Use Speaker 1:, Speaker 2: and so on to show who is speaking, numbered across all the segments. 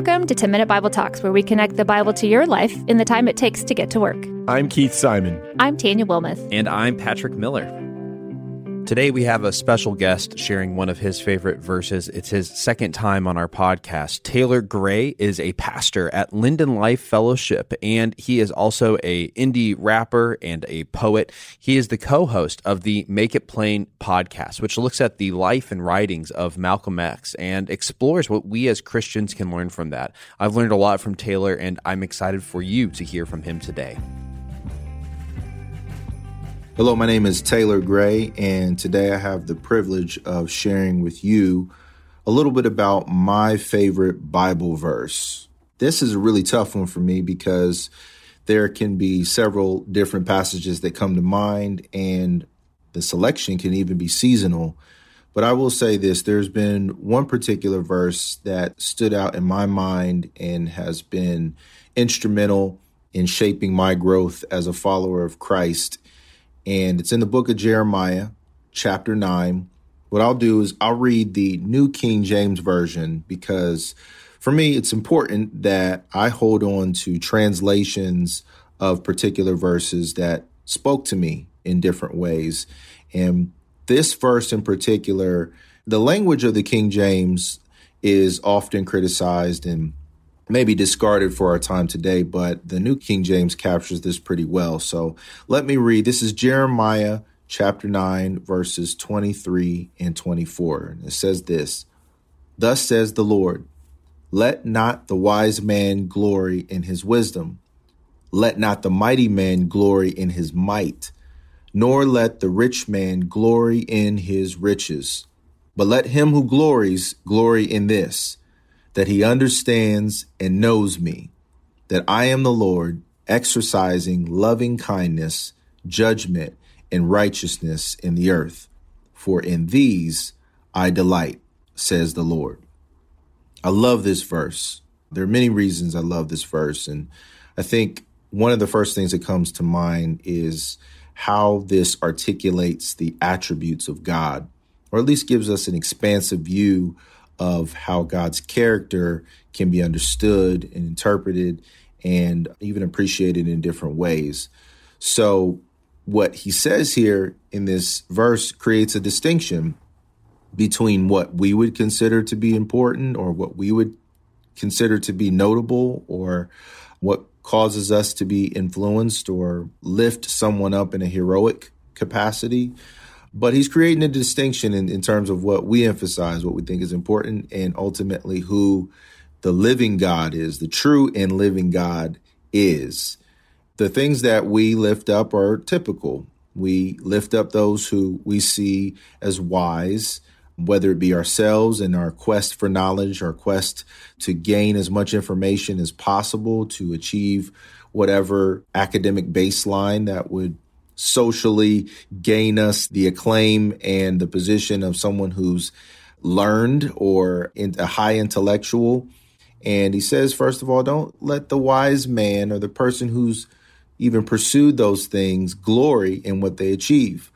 Speaker 1: Welcome to 10 Minute Bible Talks, where we connect the Bible to your life in the time it takes to get to work.
Speaker 2: I'm Keith Simon.
Speaker 1: I'm Tanya Wilmoth.
Speaker 3: And I'm Patrick Miller. Today we have a special guest sharing one of his favorite verses. It's his second time on our podcast. Taelor Gray is a pastor at Linden Life Fellowship and he is also a indie rapper and a poet. He is the co-host of the Make It Plain podcast, which looks at the life and writings of Malcolm X and explores what we as Christians can learn from that. I've learned a lot from Taelor and I'm excited for you to hear from him today.
Speaker 4: Hello, my name is Taelor Gray, and today I have the privilege of sharing with you a little bit about my favorite Bible verse. This is a really tough one for me because there can be several different passages that come to mind, and the selection can even be seasonal. But I will say this there's been one particular verse that stood out in my mind and has been instrumental in shaping my growth as a follower of Christ and it's in the book of Jeremiah, chapter 9. What I'll do is I'll read the New King James Version because for me, it's important that I hold on to translations of particular verses that spoke to me in different ways. And this verse in particular, the language of the King James is often criticized and maybe discarded for our time today, but the New King James captures this pretty well. So let me read. This is Jeremiah chapter 9, verses 23 and 24. It says this Thus says the Lord, let not the wise man glory in his wisdom, let not the mighty man glory in his might, nor let the rich man glory in his riches. But let him who glories glory in this that he understands and knows me, that I am the Lord, exercising loving kindness, judgment, and righteousness in the earth. For in these I delight, says the Lord. I love this verse. There are many reasons I love this verse. And I think one of the first things that comes to mind is how this articulates the attributes of God, or at least gives us an expansive view of how God's character can be understood and interpreted and even appreciated in different ways. So, what he says here in this verse creates a distinction between what we would consider to be important or what we would consider to be notable or what causes us to be influenced or lift someone up in a heroic capacity but he's creating a distinction in, in terms of what we emphasize, what we think is important, and ultimately who the living God is, the true and living God is. The things that we lift up are typical. We lift up those who we see as wise, whether it be ourselves in our quest for knowledge, our quest to gain as much information as possible to achieve whatever academic baseline that would socially gain us the acclaim and the position of someone who's learned or a high intellectual. And he says, first of all, don't let the wise man or the person who's even pursued those things glory in what they achieve.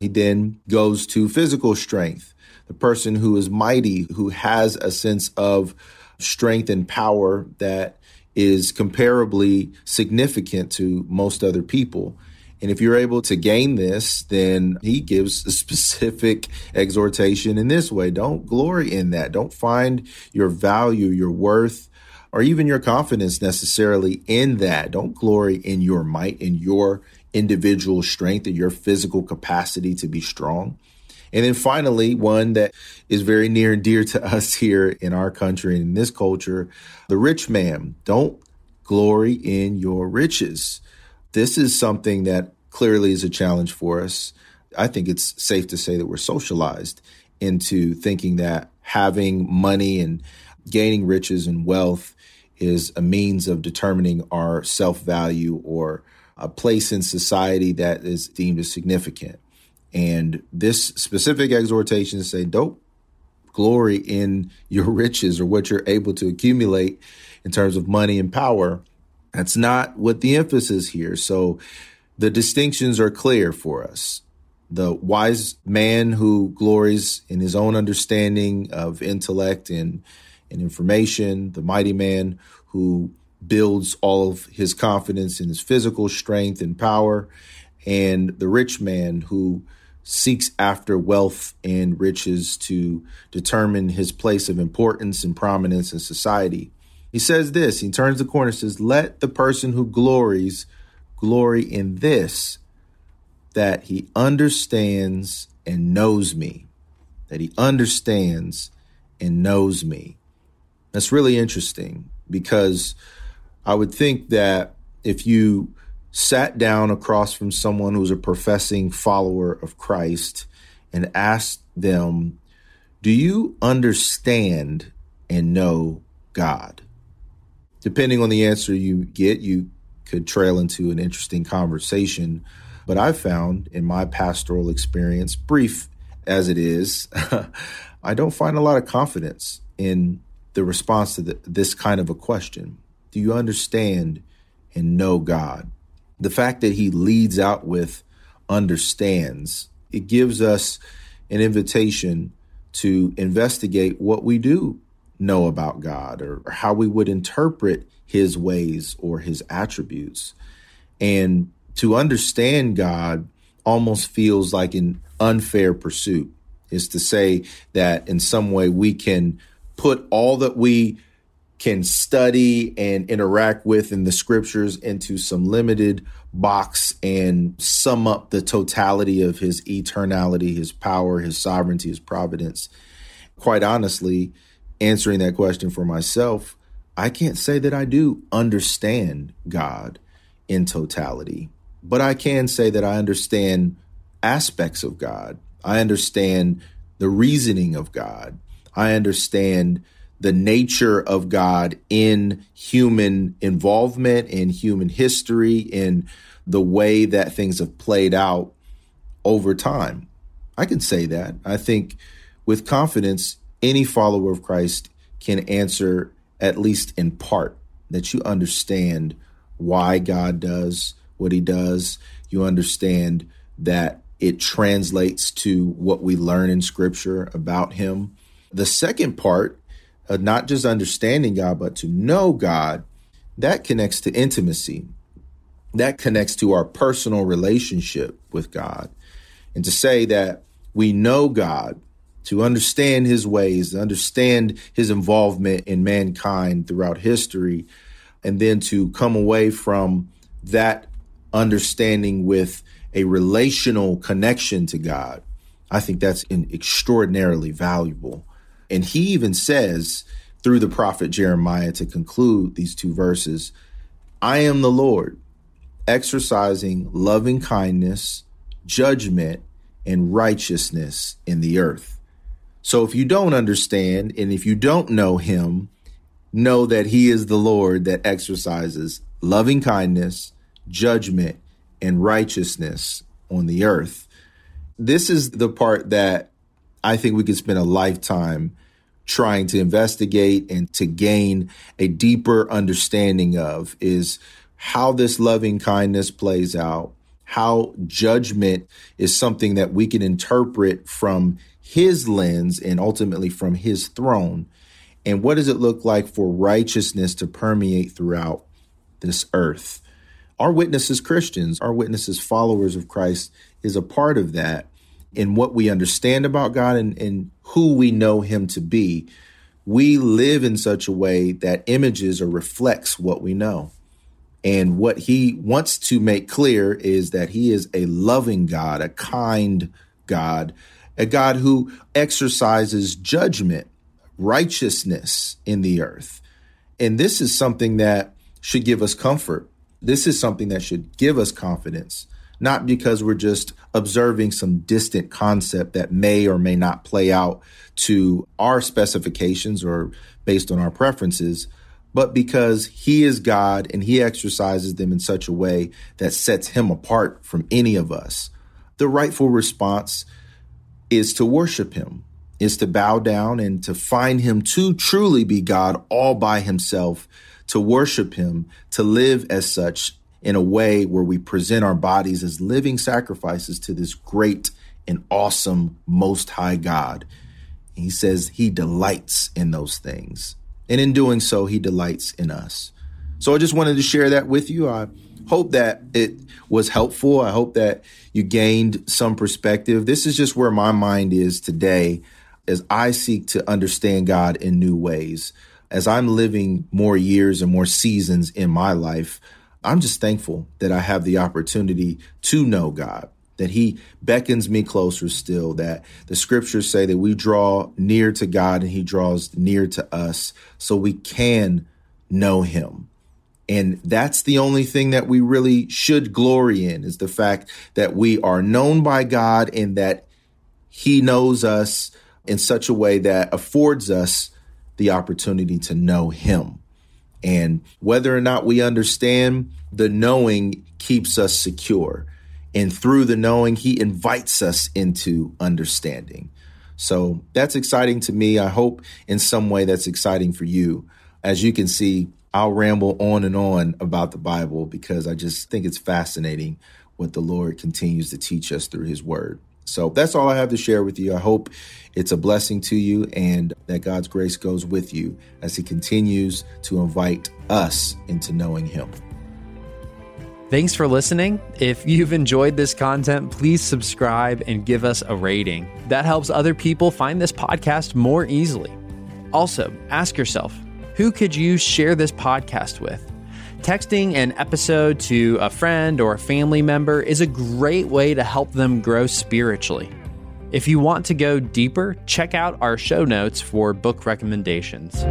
Speaker 4: He then goes to physical strength, the person who is mighty, who has a sense of strength and power that is comparably significant to most other people. And if you're able to gain this, then he gives a specific exhortation in this way. Don't glory in that. Don't find your value, your worth, or even your confidence necessarily in that. Don't glory in your might, in your individual strength, and your physical capacity to be strong. And then finally, one that is very near and dear to us here in our country and in this culture, the rich man. Don't glory in your riches this is something that clearly is a challenge for us. I think it's safe to say that we're socialized into thinking that having money and gaining riches and wealth is a means of determining our self value or a place in society that is deemed as significant. And this specific exhortation is saying, don't glory in your riches or what you're able to accumulate in terms of money and power that's not what the emphasis here. So the distinctions are clear for us. The wise man who glories in his own understanding of intellect and and information, the mighty man who builds all of his confidence in his physical strength and power, and the rich man who seeks after wealth and riches to determine his place of importance and prominence in society. He says this, he turns the corner, says, Let the person who glories glory in this, that he understands and knows me. That he understands and knows me. That's really interesting because I would think that if you sat down across from someone who's a professing follower of Christ and asked them, Do you understand and know God? Depending on the answer you get, you could trail into an interesting conversation. But I've found in my pastoral experience, brief as it is, I don't find a lot of confidence in the response to the, this kind of a question. Do you understand and know God? The fact that he leads out with understands, it gives us an invitation to investigate what we do know about God or, how we would interpret his ways or his attributes. And to understand God almost feels like an unfair pursuit, is to say that in some way we can put all that we can study and interact with in the scriptures into some limited box and sum up the totality of his eternality, his power, his sovereignty, his providence. Quite honestly, answering that question for myself, I can't say that I do understand God in totality, but I can say that I understand aspects of God. I understand the reasoning of God. I understand the nature of God in human involvement, in human history, in the way that things have played out over time. I can say that. I think with confidence, any follower of Christ can answer, at least in part, that you understand why God does what he does. You understand that it translates to what we learn in scripture about him. The second part uh, not just understanding God, but to know God, that connects to intimacy. That connects to our personal relationship with God. And to say that we know God, to understand his ways, to understand his involvement in mankind throughout history, and then to come away from that understanding with a relational connection to God, I think that's extraordinarily valuable. And he even says through the prophet Jeremiah to conclude these two verses I am the Lord, exercising loving kindness, judgment, and righteousness in the earth. So if you don't understand and if you don't know him, know that he is the Lord that exercises loving kindness, judgment, and righteousness on the earth. This is the part that I think we could spend a lifetime trying to investigate and to gain a deeper understanding of is how this loving kindness plays out, how judgment is something that we can interpret from his lens and ultimately from his throne. And what does it look like for righteousness to permeate throughout this earth? Our witness as Christians, our witness as followers of Christ is a part of that in what we understand about God and, and who we know Him to be, we live in such a way that images or reflects what we know. And what He wants to make clear is that He is a loving God, a kind God, a God who exercises judgment, righteousness in the earth. And this is something that should give us comfort. This is something that should give us confidence not because we're just observing some distant concept that may or may not play out to our specifications or based on our preferences, but because he is God and he exercises them in such a way that sets him apart from any of us. The rightful response is to worship him, is to bow down and to find him to truly be God all by himself, to worship him, to live as such in a way where we present our bodies as living sacrifices to this great and awesome Most High God. He says he delights in those things. And in doing so, he delights in us. So I just wanted to share that with you. I hope that it was helpful. I hope that you gained some perspective. This is just where my mind is today as I seek to understand God in new ways. As I'm living more years and more seasons in my life, I'm just thankful that I have the opportunity to know God, that He beckons me closer still, that the scriptures say that we draw near to God and He draws near to us so we can know Him. And that's the only thing that we really should glory in is the fact that we are known by God and that He knows us in such a way that affords us the opportunity to know Him. And whether or not we understand, the knowing keeps us secure. And through the knowing, He invites us into understanding. So that's exciting to me. I hope in some way that's exciting for you. As you can see, I'll ramble on and on about the Bible because I just think it's fascinating what the Lord continues to teach us through His Word. So that's all I have to share with you. I hope it's a blessing to you and that God's grace goes with you as He continues to invite us into knowing Him.
Speaker 3: Thanks for listening. If you've enjoyed this content, please subscribe and give us a rating. That helps other people find this podcast more easily. Also, ask yourself who could you share this podcast with? Texting an episode to a friend or a family member is a great way to help them grow spiritually. If you want to go deeper, check out our show notes for book recommendations.